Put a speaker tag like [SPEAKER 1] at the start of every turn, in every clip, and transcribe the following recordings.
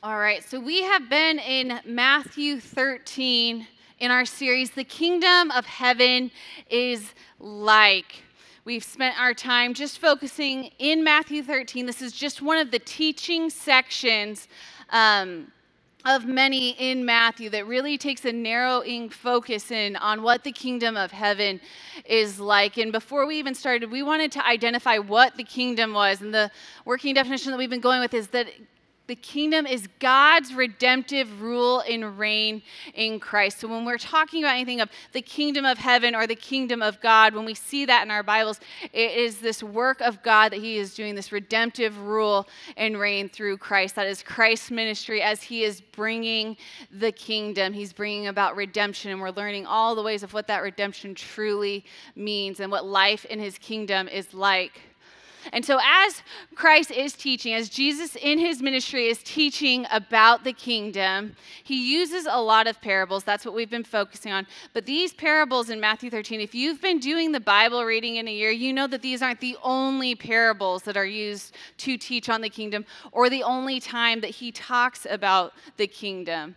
[SPEAKER 1] All right, so we have been in Matthew 13 in our series, The Kingdom of Heaven is Like. We've spent our time just focusing in Matthew 13. This is just one of the teaching sections um, of many in Matthew that really takes a narrowing focus in on what the kingdom of heaven is like. And before we even started, we wanted to identify what the kingdom was. And the working definition that we've been going with is that the kingdom is God's redemptive rule and reign in Christ. So when we're talking about anything of the kingdom of heaven or the kingdom of God, when we see that in our Bibles, it is this work of God that He is doing, this redemptive rule and reign through Christ. That is Christ's ministry as He is bringing the kingdom. He's bringing about redemption, and we're learning all the ways of what that redemption truly means and what life in His kingdom is like. And so, as Christ is teaching, as Jesus in his ministry is teaching about the kingdom, he uses a lot of parables. That's what we've been focusing on. But these parables in Matthew 13, if you've been doing the Bible reading in a year, you know that these aren't the only parables that are used to teach on the kingdom or the only time that he talks about the kingdom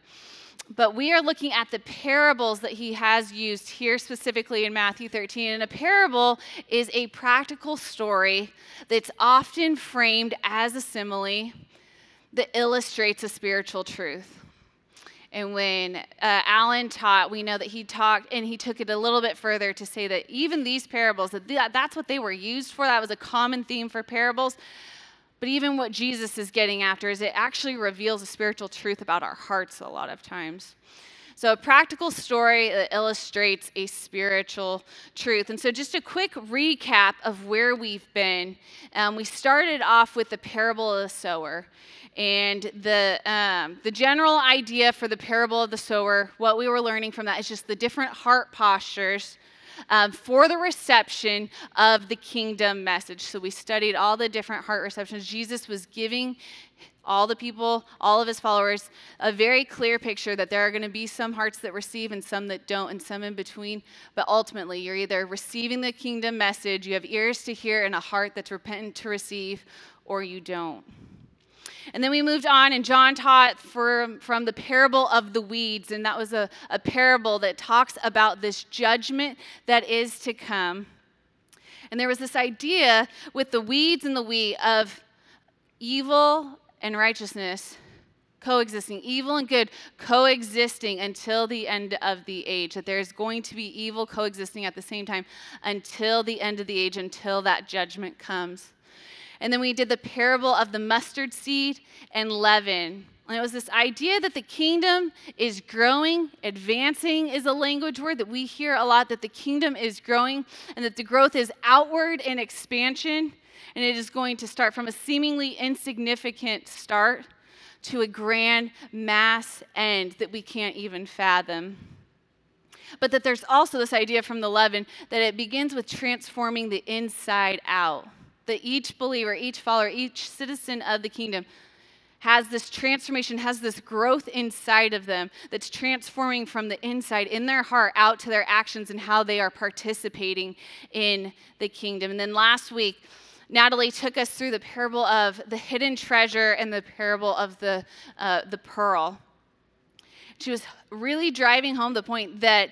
[SPEAKER 1] but we are looking at the parables that he has used here specifically in Matthew 13. And a parable is a practical story that's often framed as a simile that illustrates a spiritual truth. And when uh, Alan taught, we know that he talked and he took it a little bit further to say that even these parables, that that's what they were used for. That was a common theme for parables. But even what Jesus is getting after is it actually reveals a spiritual truth about our hearts a lot of times. So, a practical story that illustrates a spiritual truth. And so, just a quick recap of where we've been. Um, we started off with the parable of the sower. And the, um, the general idea for the parable of the sower, what we were learning from that is just the different heart postures um, for the reception of the kingdom message. So we studied all the different heart receptions. Jesus was giving all the people, all of his followers, a very clear picture that there are going to be some hearts that receive and some that don't, and some in between. But ultimately, you're either receiving the kingdom message, you have ears to hear, and a heart that's repentant to receive, or you don't. And then we moved on, and John taught from, from the parable of the weeds, and that was a, a parable that talks about this judgment that is to come. And there was this idea with the weeds and the wheat of evil and righteousness coexisting, evil and good coexisting until the end of the age. That there's going to be evil coexisting at the same time until the end of the age, until that judgment comes. And then we did the parable of the mustard seed and leaven. And it was this idea that the kingdom is growing, advancing is a language word that we hear a lot, that the kingdom is growing and that the growth is outward in expansion. And it is going to start from a seemingly insignificant start to a grand mass end that we can't even fathom. But that there's also this idea from the leaven that it begins with transforming the inside out that each believer, each follower, each citizen of the kingdom has this transformation, has this growth inside of them that's transforming from the inside in their heart out to their actions and how they are participating in the kingdom. And then last week, Natalie took us through the parable of the hidden treasure and the parable of the, uh, the pearl. She was really driving home the point that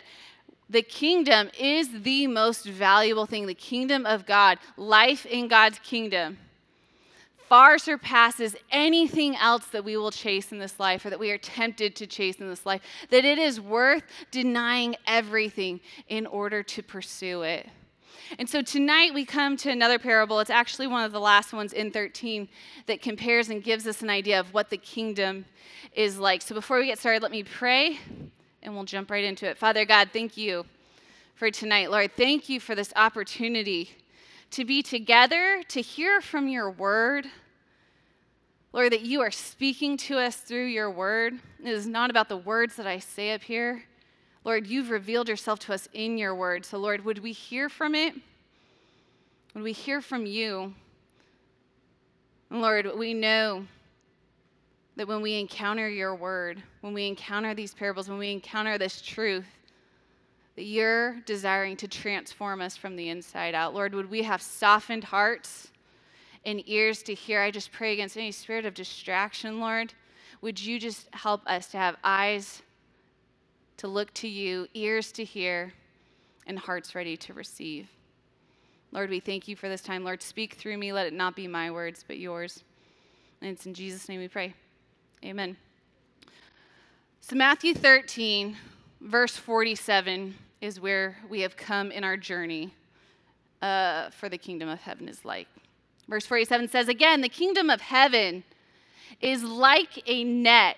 [SPEAKER 1] the kingdom is the most valuable thing. The kingdom of God, life in God's kingdom, far surpasses anything else that we will chase in this life or that we are tempted to chase in this life. That it is worth denying everything in order to pursue it. And so tonight we come to another parable. It's actually one of the last ones in 13 that compares and gives us an idea of what the kingdom is like. So before we get started, let me pray and we'll jump right into it. Father God, thank you for tonight. Lord, thank you for this opportunity to be together, to hear from your word. Lord, that you are speaking to us through your word. It is not about the words that I say up here. Lord, you've revealed yourself to us in your word. So, Lord, would we hear from it? Would we hear from you? And Lord, we know that when we encounter your word, when we encounter these parables, when we encounter this truth, that you're desiring to transform us from the inside out. Lord, would we have softened hearts and ears to hear? I just pray against any spirit of distraction, Lord. would you just help us to have eyes to look to you, ears to hear, and hearts ready to receive? Lord, we thank you for this time. Lord, speak through me. Let it not be my words, but yours. And it's in Jesus' name we pray. Amen. So, Matthew 13, verse 47 is where we have come in our journey uh, for the kingdom of heaven is like. Verse 47 says, Again, the kingdom of heaven is like a net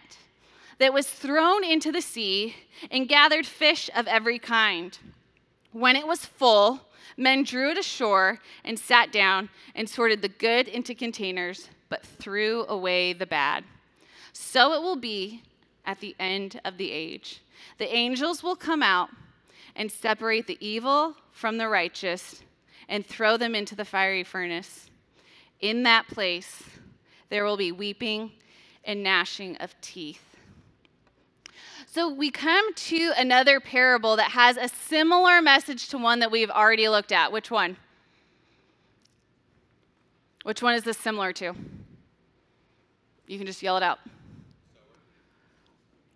[SPEAKER 1] that was thrown into the sea and gathered fish of every kind. When it was full, men drew it ashore and sat down and sorted the good into containers, but threw away the bad. So it will be at the end of the age. The angels will come out and separate the evil from the righteous and throw them into the fiery furnace. In that place, there will be weeping and gnashing of teeth. So we come to another parable that has a similar message to one that we've already looked at. Which one? Which one is this similar to? You can just yell it out.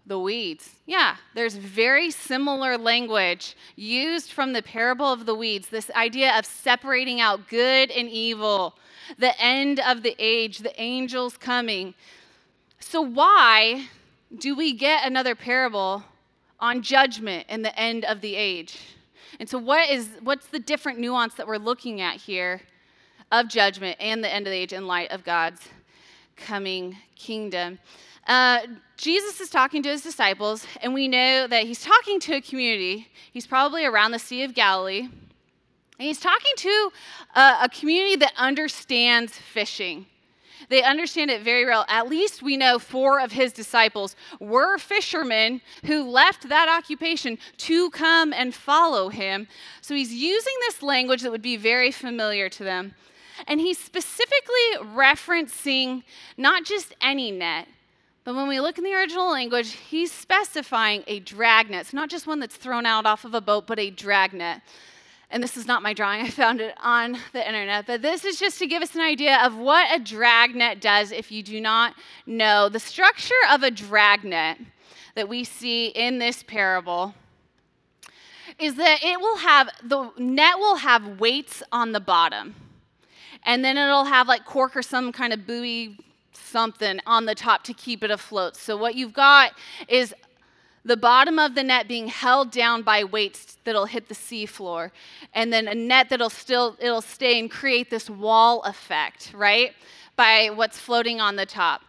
[SPEAKER 1] The weeds. Yeah, there's very similar language used from the parable of the weeds. This idea of separating out good and evil, the end of the age, the angels coming. So, why do we get another parable on judgment and the end of the age? And so, what is, what's the different nuance that we're looking at here of judgment and the end of the age in light of God's coming kingdom? Uh, Jesus is talking to his disciples, and we know that he's talking to a community. He's probably around the Sea of Galilee. And he's talking to a, a community that understands fishing. They understand it very well. At least we know four of his disciples were fishermen who left that occupation to come and follow him. So he's using this language that would be very familiar to them. And he's specifically referencing not just any net, but when we look in the original language, he's specifying a dragnet. It's not just one that's thrown out off of a boat, but a dragnet. And this is not my drawing, I found it on the internet. But this is just to give us an idea of what a dragnet does if you do not know. The structure of a dragnet that we see in this parable is that it will have, the net will have weights on the bottom. And then it'll have like cork or some kind of buoy something on the top to keep it afloat. So, what you've got is the bottom of the net being held down by weights that'll hit the seafloor and then a net that'll still it'll stay and create this wall effect right by what's floating on the top.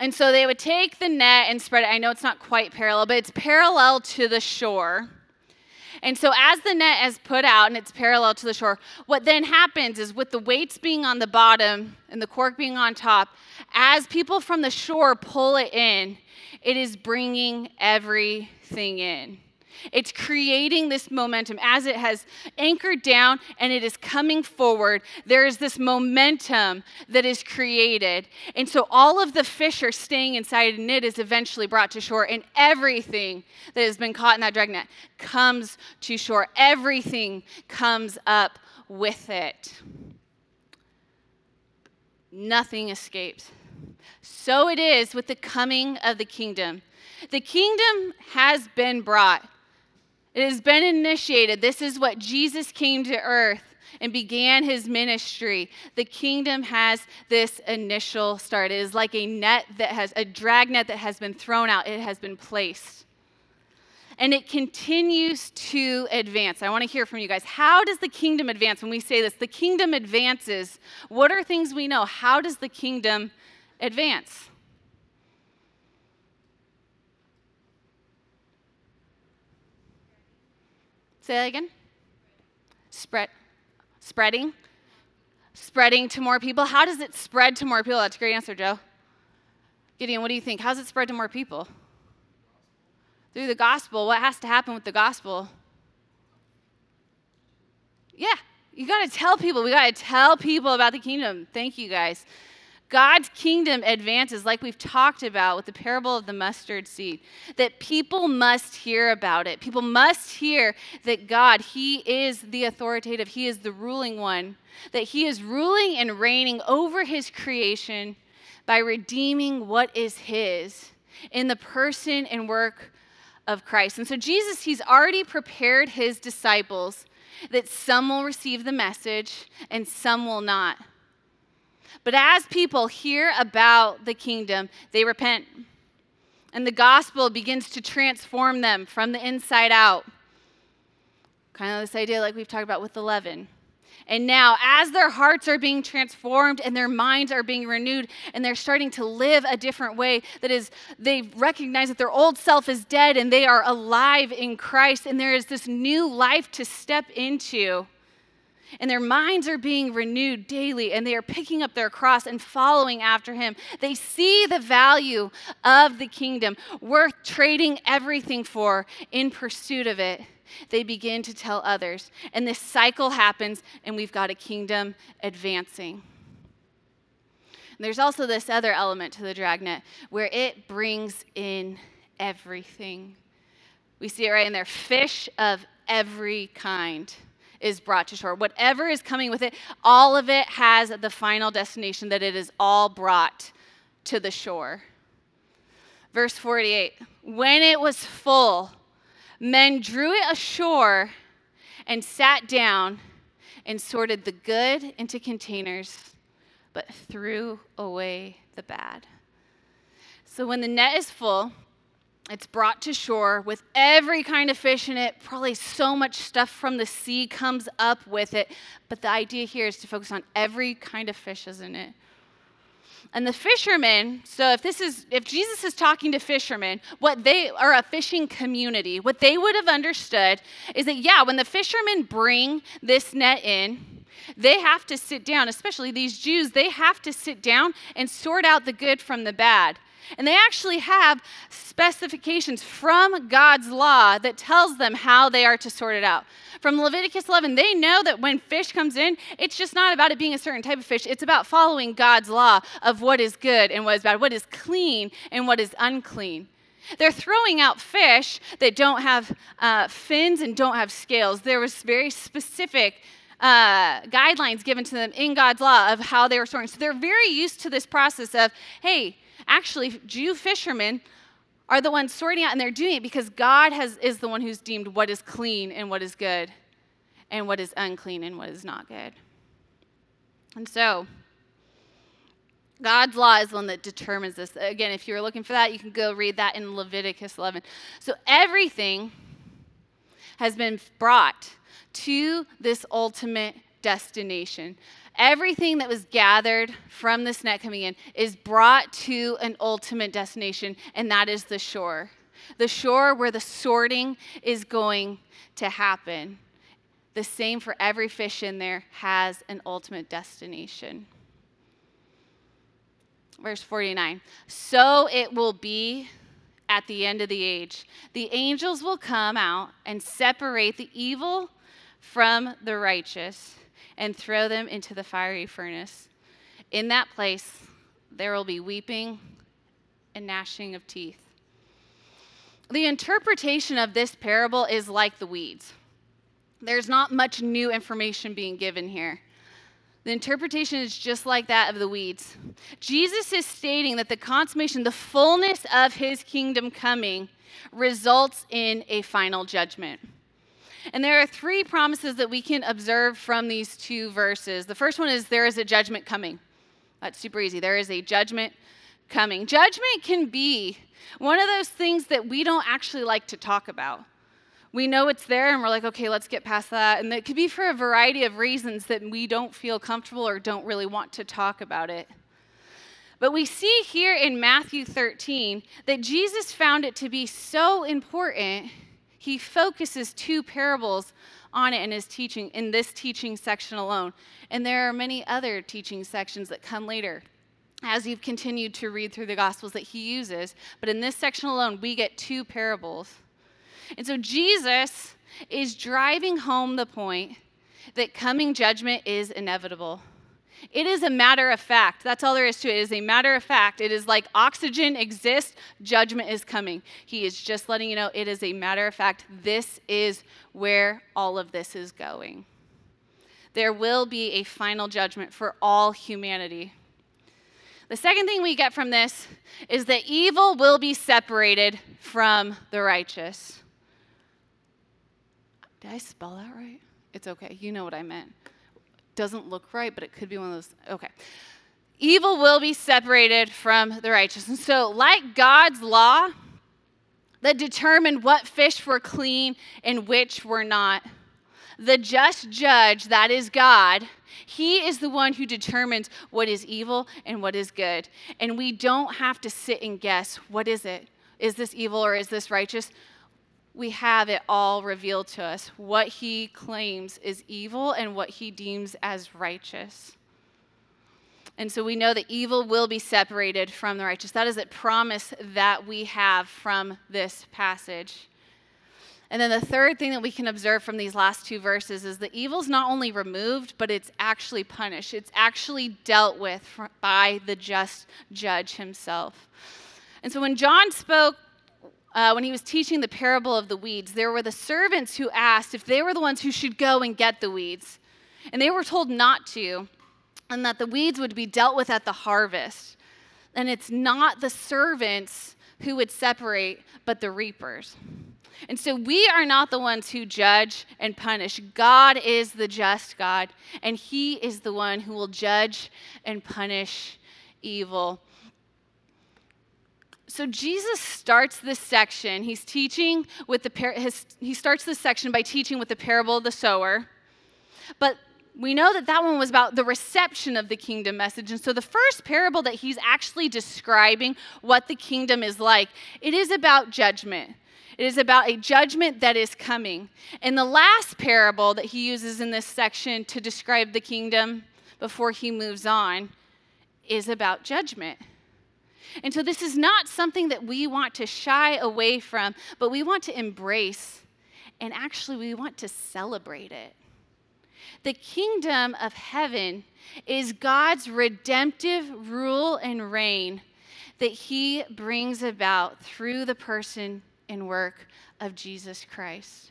[SPEAKER 1] And so they would take the net and spread it. I know it's not quite parallel but it's parallel to the shore and so, as the net is put out and it's parallel to the shore, what then happens is with the weights being on the bottom and the cork being on top, as people from the shore pull it in, it is bringing everything in. It's creating this momentum as it has anchored down and it is coming forward. There is this momentum that is created. And so all of the fish are staying inside and it is eventually brought to shore. And everything that has been caught in that dragnet comes to shore. Everything comes up with it. Nothing escapes. So it is with the coming of the kingdom. The kingdom has been brought. It has been initiated. This is what Jesus came to earth and began his ministry. The kingdom has this initial start. It is like a net that has, a drag net that has been thrown out, it has been placed. And it continues to advance. I want to hear from you guys. How does the kingdom advance? When we say this, the kingdom advances. What are things we know? How does the kingdom advance? Say that again. Spread, spreading, spreading to more people. How does it spread to more people? That's a great answer, Joe. Gideon, what do you think? How does it spread to more people? Through the gospel. What has to happen with the gospel? Yeah, you got to tell people. We got to tell people about the kingdom. Thank you guys. God's kingdom advances, like we've talked about with the parable of the mustard seed, that people must hear about it. People must hear that God, He is the authoritative, He is the ruling one, that He is ruling and reigning over His creation by redeeming what is his in the person and work of Christ. And so, Jesus, he's already prepared his disciples that some will receive the message and some will not. But as people hear about the kingdom, they repent. And the gospel begins to transform them from the inside out. Kind of this idea, like we've talked about with the leaven. And now, as their hearts are being transformed and their minds are being renewed, and they're starting to live a different way, that is, they recognize that their old self is dead and they are alive in Christ, and there is this new life to step into. And their minds are being renewed daily, and they are picking up their cross and following after Him. They see the value of the kingdom, worth trading everything for in pursuit of it they begin to tell others. And this cycle happens, and we've got a kingdom advancing. And there's also this other element to the dragnet where it brings in everything. We see it right in there fish of every kind is brought to shore. Whatever is coming with it, all of it has the final destination that it is all brought to the shore. Verse 48 When it was full, Men drew it ashore and sat down and sorted the good into containers, but threw away the bad. So when the net is full, it's brought to shore with every kind of fish in it. Probably so much stuff from the sea comes up with it. But the idea here is to focus on every kind of fish is in it. And the fishermen, so if this is if Jesus is talking to fishermen, what they are a fishing community, what they would have understood is that yeah, when the fishermen bring this net in, they have to sit down, especially these Jews, they have to sit down and sort out the good from the bad. And they actually have specifications from God's law that tells them how they are to sort it out. From Leviticus 11, they know that when fish comes in, it's just not about it being a certain type of fish. It's about following God's law of what is good and what is bad, what is clean and what is unclean. They're throwing out fish that don't have uh, fins and don't have scales. There was very specific uh, guidelines given to them in God's law of how they were sorting. So they're very used to this process of, hey, actually, Jew fishermen are the ones sorting out, and they're doing it because God has, is the one who's deemed what is clean and what is good, and what is unclean and what is not good. And so, God's law is the one that determines this. Again, if you're looking for that, you can go read that in Leviticus 11. So, everything has been brought to this ultimate destination. Everything that was gathered from this net coming in is brought to an ultimate destination, and that is the shore. The shore where the sorting is going to happen. The same for every fish in there has an ultimate destination. Verse 49 So it will be at the end of the age. The angels will come out and separate the evil from the righteous and throw them into the fiery furnace. In that place, there will be weeping and gnashing of teeth. The interpretation of this parable is like the weeds. There's not much new information being given here. The interpretation is just like that of the weeds. Jesus is stating that the consummation, the fullness of his kingdom coming, results in a final judgment. And there are three promises that we can observe from these two verses. The first one is there is a judgment coming. That's super easy. There is a judgment coming. Judgment can be one of those things that we don't actually like to talk about. We know it's there and we're like, okay, let's get past that. And it could be for a variety of reasons that we don't feel comfortable or don't really want to talk about it. But we see here in Matthew 13 that Jesus found it to be so important he focuses two parables on it in his teaching, in this teaching section alone. And there are many other teaching sections that come later as you've continued to read through the Gospels that he uses. But in this section alone, we get two parables. And so Jesus is driving home the point that coming judgment is inevitable. It is a matter of fact. That's all there is to it. It is a matter of fact. It is like oxygen exists, judgment is coming. He is just letting you know it is a matter of fact. This is where all of this is going. There will be a final judgment for all humanity. The second thing we get from this is that evil will be separated from the righteous. Did I spell that right? It's okay. You know what I meant. Doesn't look right, but it could be one of those. Okay. Evil will be separated from the righteous. And so, like God's law that determined what fish were clean and which were not, the just judge, that is God, he is the one who determines what is evil and what is good. And we don't have to sit and guess what is it? Is this evil or is this righteous? We have it all revealed to us what he claims is evil and what he deems as righteous. And so we know that evil will be separated from the righteous. That is a promise that we have from this passage. And then the third thing that we can observe from these last two verses is that evil's not only removed, but it's actually punished. It's actually dealt with by the just judge himself. And so when John spoke, uh, when he was teaching the parable of the weeds, there were the servants who asked if they were the ones who should go and get the weeds. And they were told not to, and that the weeds would be dealt with at the harvest. And it's not the servants who would separate, but the reapers. And so we are not the ones who judge and punish. God is the just God, and He is the one who will judge and punish evil. So Jesus starts this section. He's teaching with the par- his, he starts this section by teaching with the parable of the sower. But we know that that one was about the reception of the kingdom message. And so the first parable that he's actually describing what the kingdom is like, it is about judgment. It is about a judgment that is coming. And the last parable that he uses in this section to describe the kingdom before he moves on is about judgment. And so this is not something that we want to shy away from, but we want to embrace. And actually, we want to celebrate it. The kingdom of heaven is God's redemptive rule and reign that he brings about through the person and work of Jesus Christ.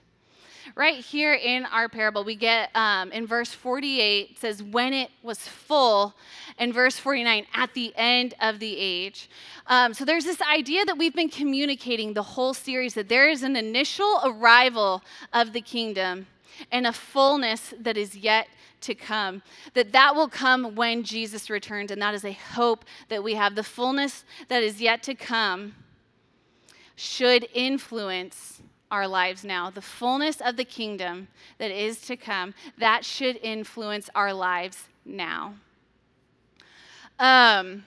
[SPEAKER 1] Right here in our parable, we get um, in verse 48, says, when it was full, and verse 49, at the end of the age. Um, so there's this idea that we've been communicating the whole series that there is an initial arrival of the kingdom and a fullness that is yet to come that that will come when jesus returns and that is a hope that we have the fullness that is yet to come should influence our lives now. The fullness of the kingdom that is to come, that should influence our lives now. Um,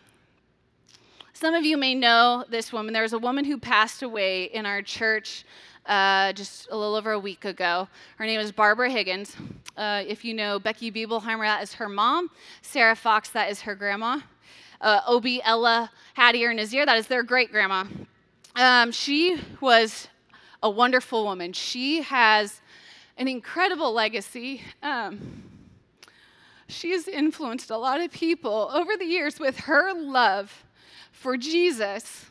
[SPEAKER 1] some of you may know this woman. There was a woman who passed away in our church uh, just a little over a week ago. Her name is Barbara Higgins. Uh, if you know Becky Biebelheimer, that is her mom. Sarah Fox, that is her grandma. Uh, Obi, Ella, Hattie, Nazir, that is their great grandma. Um, she was a wonderful woman. She has an incredible legacy. Um, she has influenced a lot of people over the years with her love for Jesus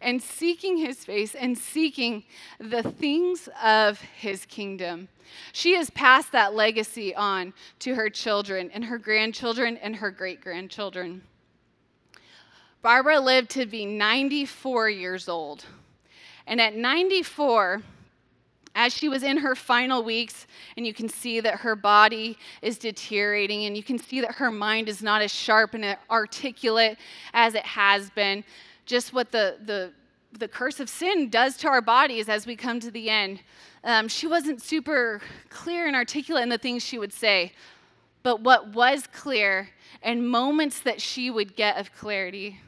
[SPEAKER 1] and seeking his face and seeking the things of his kingdom. She has passed that legacy on to her children and her grandchildren and her great grandchildren. Barbara lived to be 94 years old. And at 94, as she was in her final weeks, and you can see that her body is deteriorating, and you can see that her mind is not as sharp and articulate as it has been, just what the, the, the curse of sin does to our bodies as we come to the end. Um, she wasn't super clear and articulate in the things she would say. But what was clear, and moments that she would get of clarity,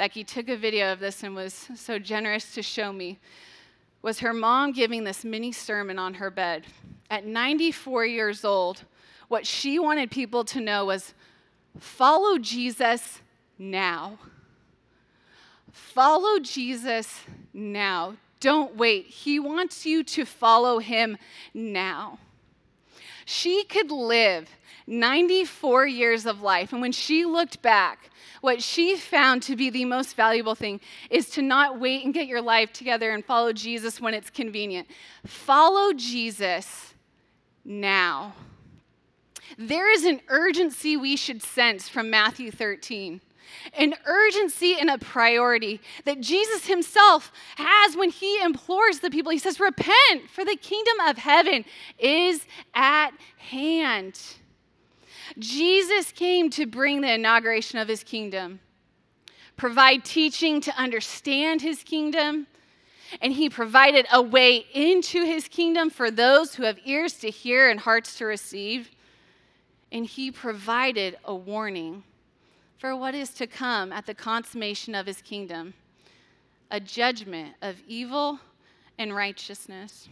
[SPEAKER 1] Becky took a video of this and was so generous to show me, was her mom giving this mini sermon on her bed. At 94 years old, what she wanted people to know was follow Jesus now. Follow Jesus now. Don't wait. He wants you to follow him now. She could live 94 years of life, and when she looked back, what she found to be the most valuable thing is to not wait and get your life together and follow Jesus when it's convenient. Follow Jesus now. There is an urgency we should sense from Matthew 13. an urgency and a priority that Jesus himself has when he implores the people. He says, Repent, for the kingdom of heaven is at hand. Jesus came to bring the inauguration of his kingdom, provide teaching to understand his kingdom, and he provided a way into his kingdom for those who have ears to hear and hearts to receive. And he provided a warning for what is to come at the consummation of his kingdom a judgment of evil and righteousness.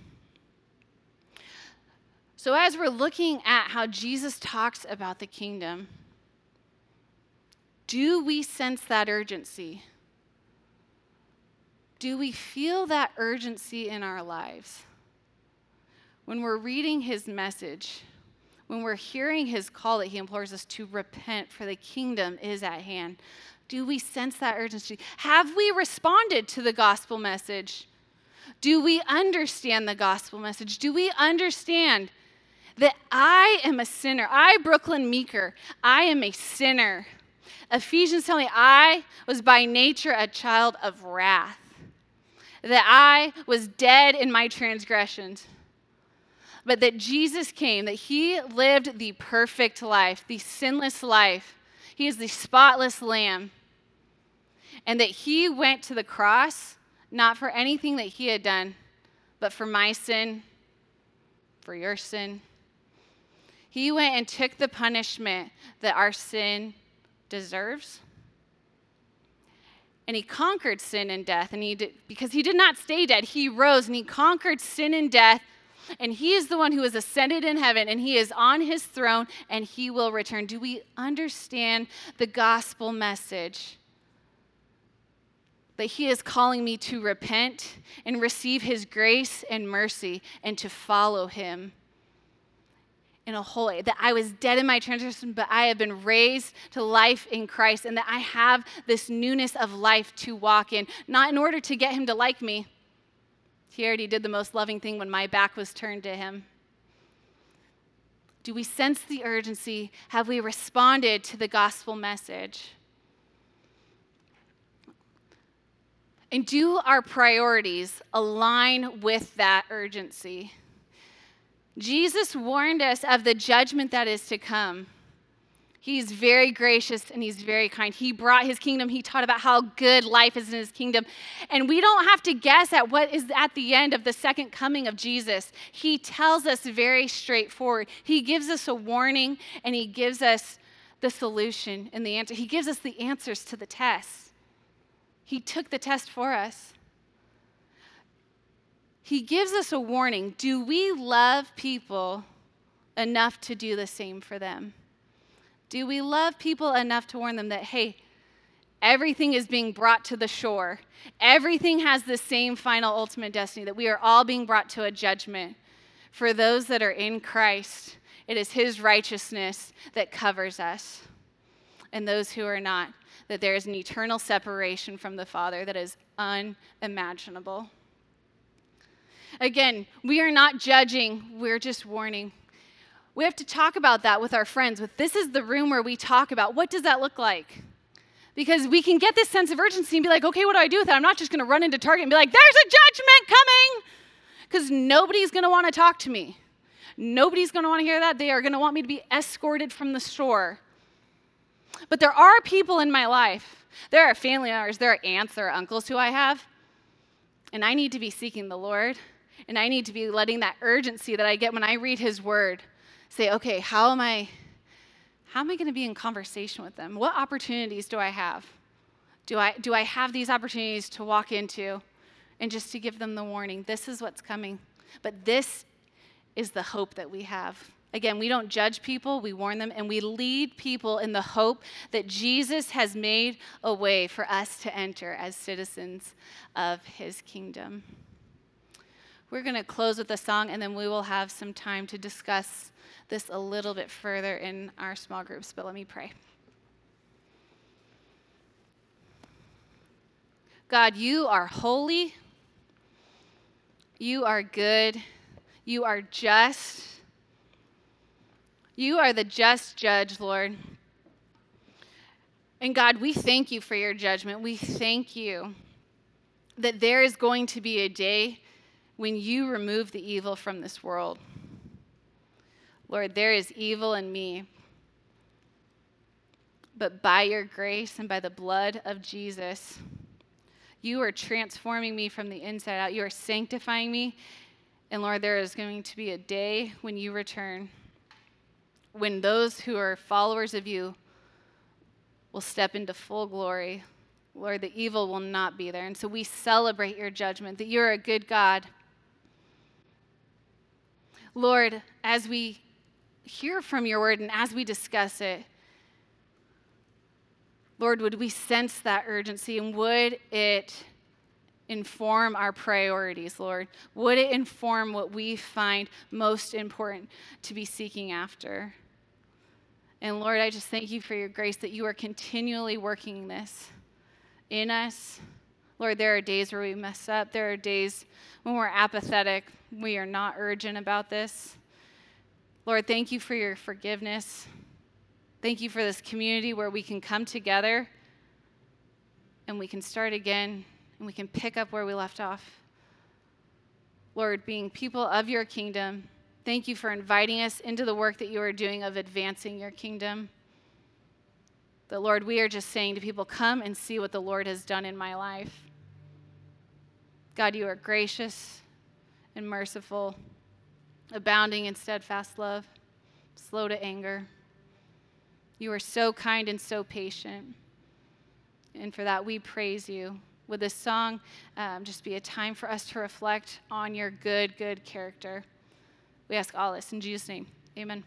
[SPEAKER 1] So, as we're looking at how Jesus talks about the kingdom, do we sense that urgency? Do we feel that urgency in our lives? When we're reading his message, when we're hearing his call that he implores us to repent, for the kingdom is at hand, do we sense that urgency? Have we responded to the gospel message? Do we understand the gospel message? Do we understand that I am a sinner? I, Brooklyn Meeker, I am a sinner. Ephesians tell me I was by nature a child of wrath that I was dead in my transgressions, but that Jesus came, that he lived the perfect life, the sinless life. He is the spotless lamb. And that he went to the cross not for anything that he had done, but for my sin, for your sin. He went and took the punishment that our sin deserves. And he conquered sin and death and he did, because he did not stay dead. He rose and he conquered sin and death and he is the one who has ascended in heaven and he is on his throne and he will return. Do we understand the gospel message? That he is calling me to repent and receive his grace and mercy and to follow him in a holy, that I was dead in my transgression, but I have been raised to life in Christ, and that I have this newness of life to walk in, not in order to get him to like me. He already did the most loving thing when my back was turned to him. Do we sense the urgency? Have we responded to the gospel message? And do our priorities align with that urgency? Jesus warned us of the judgment that is to come. He's very gracious and he's very kind. He brought his kingdom. He taught about how good life is in his kingdom. And we don't have to guess at what is at the end of the second coming of Jesus. He tells us very straightforward. He gives us a warning and he gives us the solution and the answer. He gives us the answers to the test. He took the test for us he gives us a warning. Do we love people enough to do the same for them? Do we love people enough to warn them that, hey, everything is being brought to the shore? Everything has the same final ultimate destiny, that we are all being brought to a judgment. For those that are in Christ, it is His righteousness that covers us. And those who are not, that there is an eternal separation from the Father that is unimaginable. Again, we are not judging, we're just warning. We have to talk about that with our friends. With this is the room where we talk about what does that look like? Because we can get this sense of urgency and be like, okay, what do I do with that? I'm not just going to run into Target and be like, there's a judgment coming. Because nobody's going to want to talk to me. Nobody's going to want to hear that. They are going to want me to be escorted from the store. But there are people in my life. There are family members, there are aunts, there are uncles who I have. And I need to be seeking the Lord. And I need to be letting that urgency that I get when I read his word say, okay, how am I how am I going to be in conversation with them? What opportunities do I have? Do I do I have these opportunities to walk into and just to give them the warning, this is what's coming. But this is the hope that we have. Again, we don't judge people, we warn them, and we lead people in the hope that Jesus has made a way for us to enter as citizens of his kingdom. We're going to close with a song, and then we will have some time to discuss this a little bit further in our small groups. But let me pray. God, you are holy, you are good, you are just. You are the just judge, Lord. And God, we thank you for your judgment. We thank you that there is going to be a day when you remove the evil from this world. Lord, there is evil in me. But by your grace and by the blood of Jesus, you are transforming me from the inside out. You are sanctifying me. And Lord, there is going to be a day when you return, when those who are followers of you will step into full glory. Lord, the evil will not be there. And so we celebrate your judgment, that you're a good God. Lord, as we hear from your word and as we discuss it, Lord, would we sense that urgency and would it inform our priorities, Lord? Would it inform what we find most important to be seeking after? And Lord, I just thank you for your grace that you are continually working this in us. Lord, there are days where we mess up. There are days when we're apathetic. We are not urgent about this. Lord, thank you for your forgiveness. Thank you for this community where we can come together and we can start again and we can pick up where we left off. Lord, being people of your kingdom, thank you for inviting us into the work that you are doing of advancing your kingdom. That, Lord, we are just saying to people, come and see what the Lord has done in my life. God, you are gracious and merciful abounding in steadfast love, slow to anger. You are so kind and so patient. And for that, we praise you. Would this song um, just be a time for us to reflect on your good, good character? We ask all this in Jesus' name. Amen.